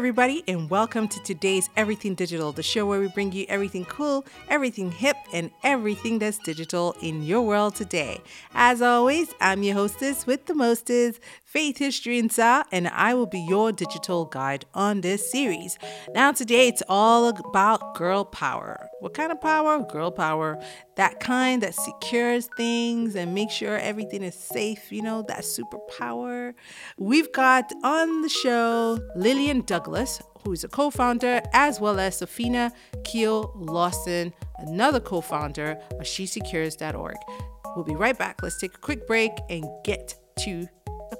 everybody, and welcome to today's Everything Digital, the show where we bring you everything cool, everything hip, and everything that's digital in your world today. As always, I'm your hostess with the mostest, Faith History and Sa, and I will be your digital guide on this series. Now, today it's all about girl power. What kind of power? Girl power. That kind that secures things and makes sure everything is safe, you know, that superpower. We've got on the show Lillian Douglas, who's a co founder, as well as Sophina Kio Lawson, another co founder of SheSecures.org. We'll be right back. Let's take a quick break and get to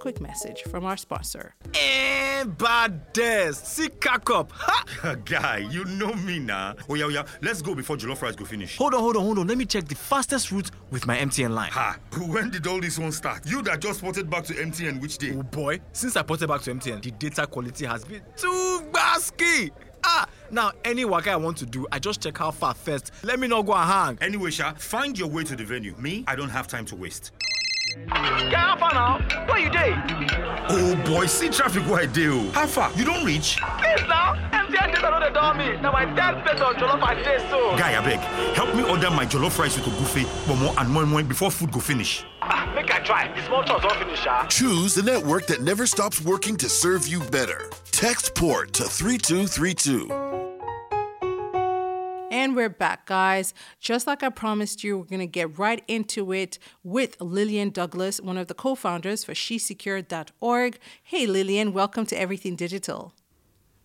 quick message from our sponsor. And badass, see cock up. Ha! Guy, you know me now. Oh yeah, oh yeah. Let's go before jollof rice go finish. Hold on, hold on, hold on. Let me check the fastest route with my MTN line. Ha! When did all this one start? You that just ported back to MTN which day? Oh boy, since I ported back to MTN, the data quality has been too basky. Ah, now any work I want to do, I just check how far first. Let me not go and hang. Anyway, Sha, find your way to the venue. Me, I don't have time to waste. Get how far now? Where you dey? Oh boy, see traffic where I do. How far? You don't reach? Please now. MTN data no dey dull me. Na my third plate of jollof I dey so. Guy, I beg, help me order my jollof rice with ogufe, bomo, and moi moi before food go finish. Ah, make I try. This small chores don finish, ah. Choose the network that never stops working to serve you better. Text port to 3232. And we're back, guys. Just like I promised you, we're going to get right into it with Lillian Douglas, one of the co founders for SheSecure.org. Hey, Lillian, welcome to Everything Digital.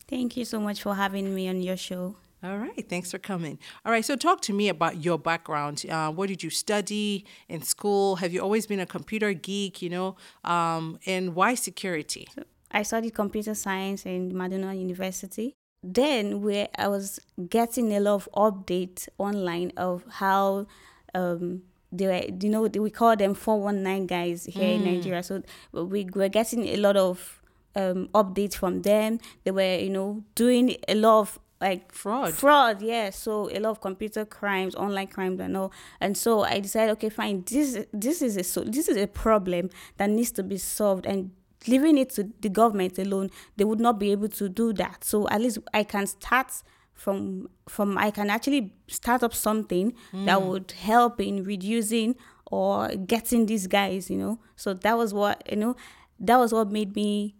Thank you so much for having me on your show. All right, thanks for coming. All right, so talk to me about your background. Uh, what did you study in school? Have you always been a computer geek, you know? Um, and why security? So I studied computer science in Madonna University then where I was getting a lot of updates online of how um, they were, you know, we call them 419 guys here mm. in Nigeria. So we were getting a lot of um, updates from them. They were, you know, doing a lot of like fraud fraud yeah so a lot of computer crimes online crimes and all and so i decided okay fine this this is a so this is a problem that needs to be solved and leaving it to the government alone, they would not be able to do that. So at least I can start from from I can actually start up something mm. that would help in reducing or getting these guys, you know. So that was what you know. That was what made me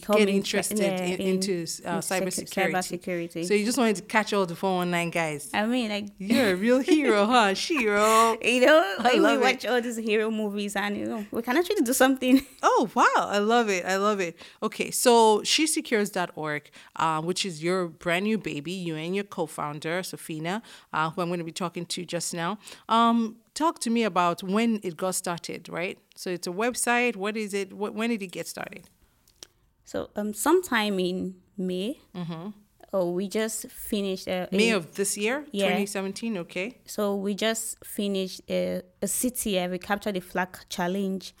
get interested in, in, into uh, cybersecurity. cybersecurity. So you just wanted to catch all the 419 guys. I mean, like you're a real hero, huh? Shiro. You know, like we watch all these hero movies, and you know, we can actually do something. Oh wow, I love it. I love it. Okay, so SheSecures.org, uh, which is your brand new baby, you and your co-founder Sophina, uh, who I'm going to be talking to just now. Um, talk to me about when it got started, right? So it's a website. What is it? What, when did it get started? So um, sometime in May, mm-hmm. oh, we just finished uh, May a, of this year, yeah. 2017. Okay. So we just finished a, a city. Uh, we captured the flag challenge,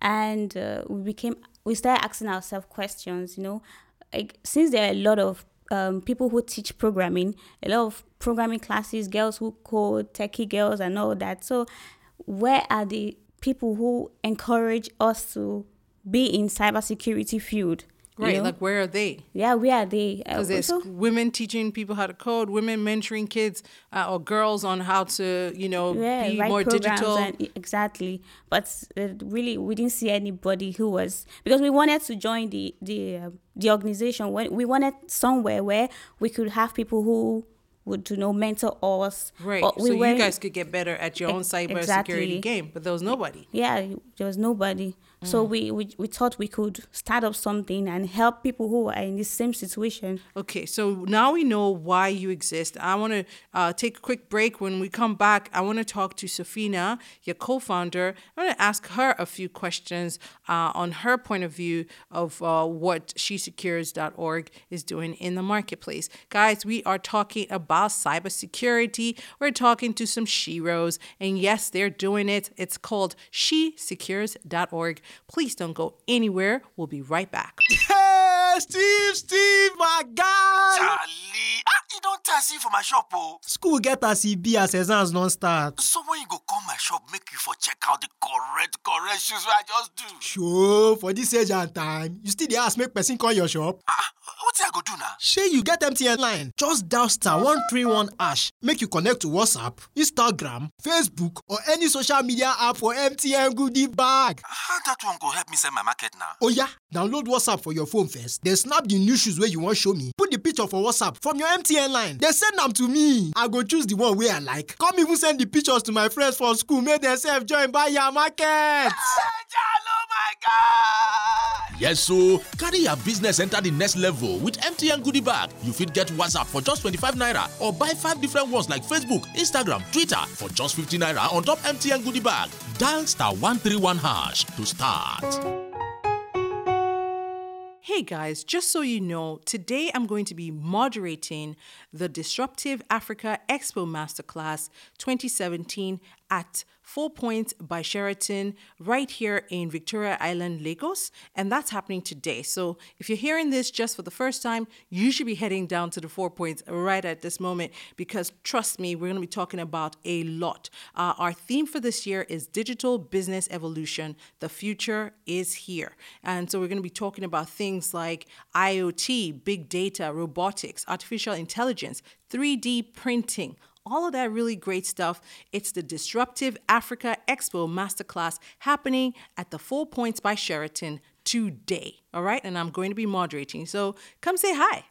and uh, we became we started asking ourselves questions. You know, like since there are a lot of um, people who teach programming, a lot of programming classes, girls who code, techie girls, and all that. So, where are the people who encourage us to be in cybersecurity field. Right, know? like where are they? Yeah, where are they? Because uh, there's so, women teaching people how to code, women mentoring kids uh, or girls on how to, you know, yeah, be more digital. And, exactly, but uh, really, we didn't see anybody who was because we wanted to join the the uh, the organization. We wanted somewhere where we could have people who would you know mentor us. Right. We so you guys could get better at your own cybersecurity exactly. game, but there was nobody. Yeah, there was nobody. So mm. we, we we thought we could start up something and help people who are in the same situation. Okay, so now we know why you exist. I want to uh, take a quick break. When we come back, I want to talk to Sophina, your co-founder. I want to ask her a few questions uh, on her point of view of uh, what SheSecures.org is doing in the marketplace. Guys, we are talking about cybersecurity. We're talking to some sheroes, and yes, they're doing it. It's called SheSecures.org. Please don't go anywhere. We'll be right back. Hey, Steve, Steve, my guy. Charlie, tell you for my shop, oh. School get as e be as exams non start. So when you go come my shop, make you for check out the correct, correct shoes I just do. Sure, for this age and time, you still dey ask make person call your shop? Ah, What's I go do now? Shey you get MTN line? Just dial star 131 hash make you connect to WhatsApp, Instagram, Facebook or any social media app for MTN goodie bag. How that one go help me sell my market now? Oya, download WhatsApp for your phone first, then snap the new shoes wey you wan show me. Put the picture for WhatsApp from your MTN line, then send am to me. I go choose the one wey I like. Come even send the pictures to my friends for school make dem sef join buy your market. Jalo, my God! Yes, so carry your business enter the next level with MTN Goodie Bag. You fit get WhatsApp for just 25 naira or buy five different ones like Facebook, Instagram, Twitter for just 50 naira on top MTN Goodie Bag. Dial star 131 hash to start. Hey guys, just so you know, today I'm going to be moderating the Disruptive Africa Expo Masterclass 2017 at Four Points by Sheraton right here in Victoria Island, Lagos. And that's happening today. So if you're hearing this just for the first time, you should be heading down to the Four Points right at this moment because trust me, we're going to be talking about a lot. Uh, our theme for this year is digital business evolution. The future is here. And so we're going to be talking about things like IoT, big data, robotics, artificial intelligence, 3D printing all of that really great stuff. It's the Disruptive Africa Expo Masterclass happening at the Four Points by Sheraton today. All right, and I'm going to be moderating. So come say hi.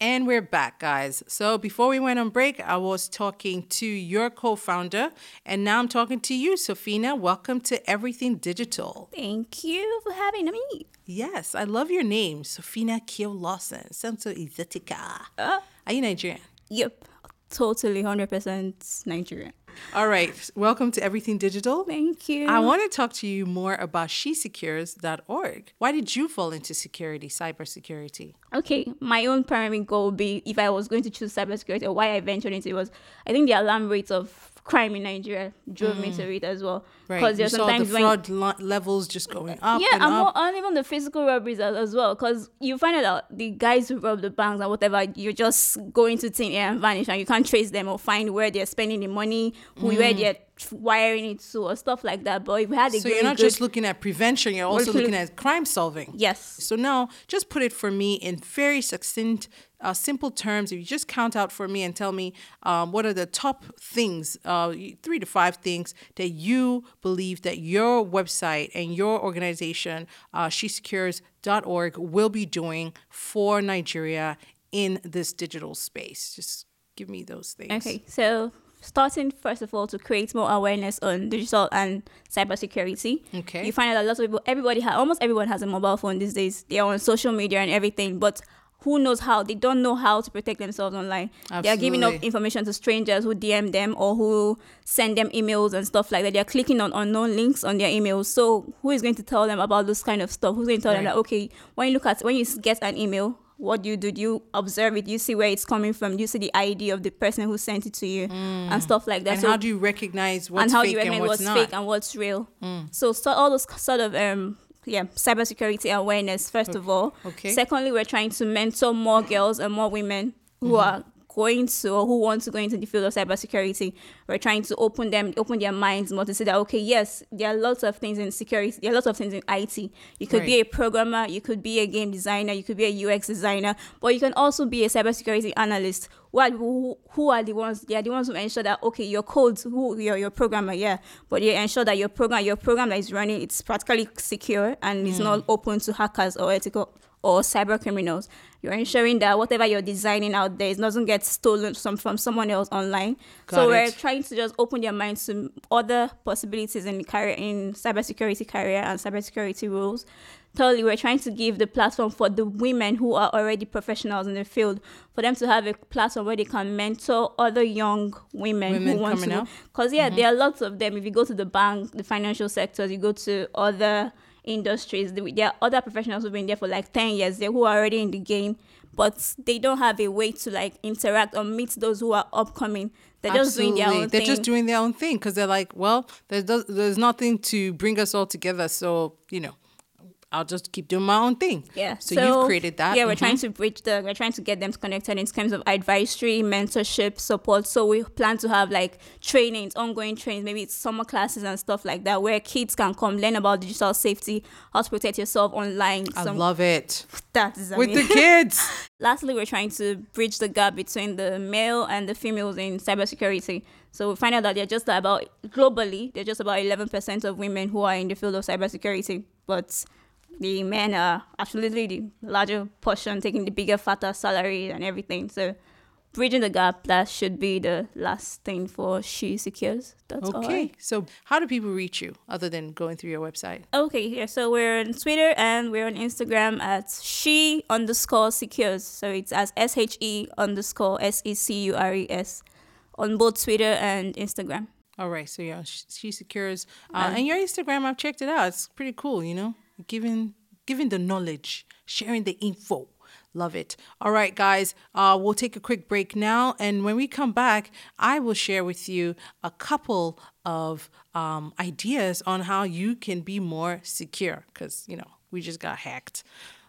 And we're back, guys. So before we went on break, I was talking to your co founder, and now I'm talking to you, Sophina. Welcome to Everything Digital. Thank you for having me. Yes, I love your name, Sophina Kio Lawson. Sounds so exotica. Uh, Are you Nigerian? yep, totally 100% Nigerian. All right, welcome to Everything Digital. Thank you. I want to talk to you more about shesecures.org. Why did you fall into security, cybersecurity? Okay, my own primary goal would be if I was going to choose cybersecurity or why I ventured into it was I think the alarm rates of crime in Nigeria drove me to it as well. Because You there's saw the sometimes when fraud lo- levels just going up yeah, and and, more, up. and even the physical robberies as, as well. Because you find out that the guys who rob the banks and whatever, you're just going to thin air and vanish, and you can't trace them or find where they're spending the money, who where they're wiring it to, or stuff like that. But if we had a Mm. So you're not good, just looking at prevention, you're also looking- looking at crime solving. yes, So now, just put it for me in very succinct, uh, simple terms. If you just count out for me and tell me um, what are the top things, uh, three to five things that you believe that your website and your organization, uh, SheSecures.org, will be doing for Nigeria in this digital space. Just give me those things. Okay, so starting first of all to create more awareness on digital and cybersecurity. Okay. You find out a lot of people, everybody, ha- almost everyone has a mobile phone these days. They're on social media and everything, but who knows how? They don't know how to protect themselves online. They are giving up information to strangers who DM them or who send them emails and stuff like that. They're clicking on unknown links on their emails. So who is going to tell them about this kind of stuff? Who's going to tell them Right. that okay, when you look at when you get an email, what do you do? Do you observe it? Do you see where it's coming from? Do you see the ID of the person who sent it to you and stuff like that? Mm. And So- how do you recognize what's and how fake do you and recognize what's, what's not? Mm. fake and what's real? So, so all those sort of um yeah cybersecurity awareness first of all. Okay. Secondly, we're trying to mentor more girls and more women who Mm-hmm. are going to or who want to go into the field of cybersecurity. We're trying to open them, open their minds more to say that okay, yes, there are lots of things in security. There are lots of things in IT. You could be a programmer, you could be a game designer, you could be a UX designer, but you can also be a cybersecurity analyst. Who are, who, who are the ones? They are the ones who ensure that okay, your codes, who you're your programmer, yeah, but you ensure that your program, your program that is running, it's practically secure and it's hmm. not open to hackers or ethical or cyber criminals. You're ensuring that whatever you're designing out there it doesn't get stolen from, from someone else online. Got so we're trying to just open their minds to other possibilities in career in cybersecurity career and cybersecurity roles. Thirdly, we're trying to give the platform for the women who are already professionals in the field, for them to have a platform where they can mentor other young women, Women who want to. Because yeah, mm-hmm. there are lots of them. If you go to the bank, the financial sectors, you go to other industries. There are other professionals who've been there for like ten years. They who are already in the game, but they don't have a way to like interact or meet those who are upcoming. They're just doing their Absolutely. own They're thing. just doing their own thing because they're like, well, there's there's nothing to bring us all together. So you know, I'll just keep doing my own thing. Yeah. So, you've created that. Yeah, we're Mhm. trying to bridge the we're trying to get them connected in terms of advisory, mentorship, support. So we plan to have like trainings, ongoing trainings, maybe it's summer classes and stuff like that, where kids can come learn about digital safety, how to protect yourself online. I love it. that is amazing. With the kids. Lastly, we're trying to bridge the gap between the male and the females in cybersecurity. So we find out that they're just about globally, they're just about 11% of women who are in the field of cybersecurity, but the men are absolutely the larger portion, taking the bigger, fatter salary and everything. So bridging the gap, that should be the last thing for She Secures. That's all. Okay. So how do people reach you other than going through your website? Okay, yeah. So we're on Twitter and we're on Instagram at she underscore secures. So it's as S H E underscore S E C U R E S on both Twitter and Instagram. All right. So yeah, she, she secures, uh, and your Instagram. I've checked it out. It's pretty cool. You know, giving giving the knowledge, sharing the info. Love it. All right, guys. Uh, we'll take a quick break now, and when we come back, I will share with you a couple of um, ideas on how you can be more secure. Because you know we just got hacked.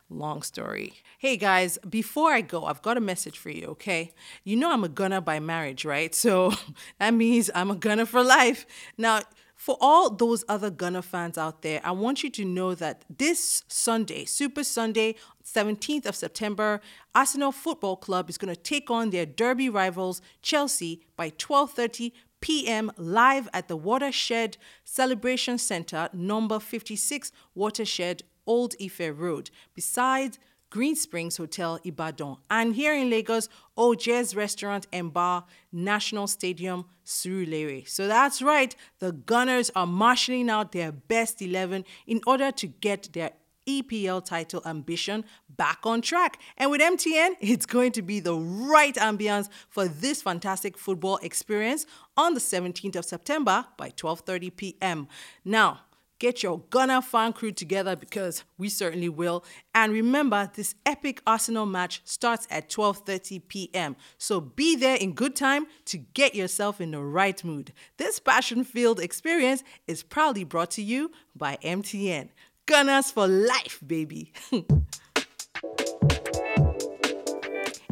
Long story. Hey guys, before I go, I've got a message for you, okay? You know I'm a gunner by marriage, right? So that means I'm a gunner for life. Now, for all those other Gunner fans out there, I want you to know that this Sunday, Super Sunday, 17th of September, Arsenal Football Club is going to take on their derby rivals Chelsea by 12:30 p.m. live at the Watershed Celebration Center, number 56 Watershed Old Ife Road, beside Green Springs Hotel Ibadan. And here in Lagos, Ojes Restaurant and Bar, National Stadium, Surulere. So that's right, the Gunners are marshalling out their best 11 in order to get their EPL title ambition back on track. And with MTN, it's going to be the right ambience for this fantastic football experience on the 17th of September by 12:30 p.m. Now, Get your Gunner fan crew together because we certainly will. And remember, this epic Arsenal match starts at 12:30 p.m. So be there in good time to get yourself in the right mood. This passion-filled experience is proudly brought to you by MTN. Gunners for life, baby.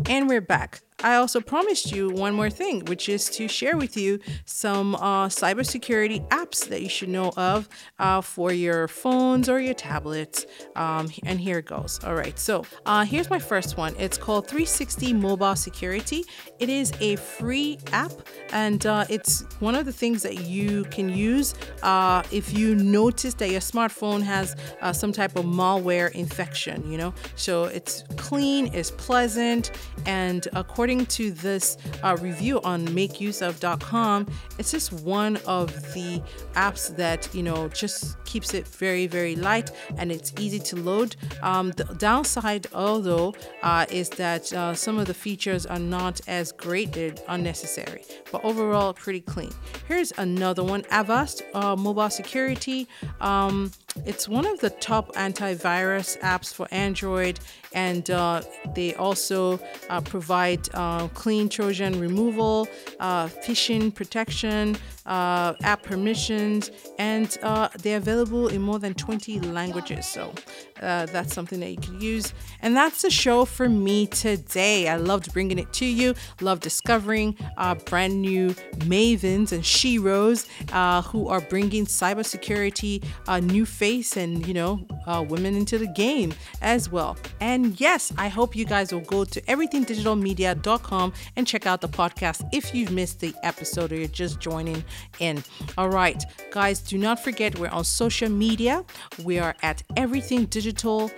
and we're back. I also promised you one more thing, which is to share with you some uh, cybersecurity apps that you should know of uh, for your phones or your tablets. Um, and here it goes. All right, so uh, here's my first one. It's called 360 Mobile Security. It is a free app, and uh, it's one of the things that you can use uh, if you notice that your smartphone has uh, some type of malware infection. You know, so it's clean, it's pleasant, and according to this uh, review on makeuseof.com, it's just one of the apps that, you know, just keeps it very, very light and it's easy to load. Um, the downside, although, uh, is that uh, some of the features are not as great, they're unnecessary, but overall, pretty clean. Here's another one Avast uh, Mobile Security. Um, it's one of the top antivirus apps for Android, and uh, they also uh, provide uh, clean Trojan removal, uh, phishing protection, uh, app permissions, and uh, they're available in more than 20 languages. So uh, that's something that you can use. And that's the show for me today. I loved bringing it to you, love discovering uh, brand new mavens and sheroes uh, who are bringing cybersecurity a new face and, you know, uh, women into the game as well. And yes, I hope you guys will go to everythingdigitalmedia.com and check out the podcast if you've missed the episode or you're just joining in. All right, guys, do not forget we're on social media. We are at Everything Digital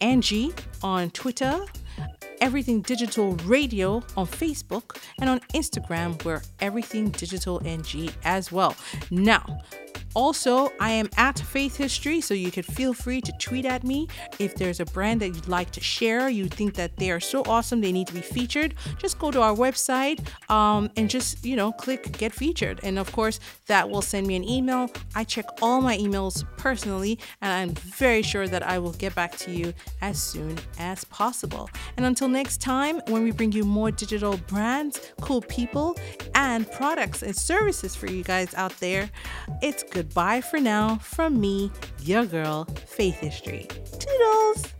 NG on Twitter. Everything Digital Radio on Facebook and on Instagram, we're Everything Digital NG as well. Now, also, I am at Faith History, so you could feel free to tweet at me if there's a brand that you'd like to share. You think that they are so awesome, they need to be featured. Just go to our website um, and just, you know, click get featured. And of course, that will send me an email. I check all my emails personally, and I'm very sure that I will get back to you as soon as possible. And until next time, when we bring you more digital brands, cool people, and products and services for you guys out there, it's good goodbye for now from me, your girl, Faith History. Toodles!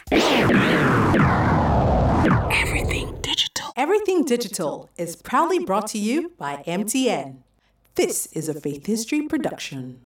Everything digital. Everything Digital is proudly brought to you by MTN. This is a Faith History production.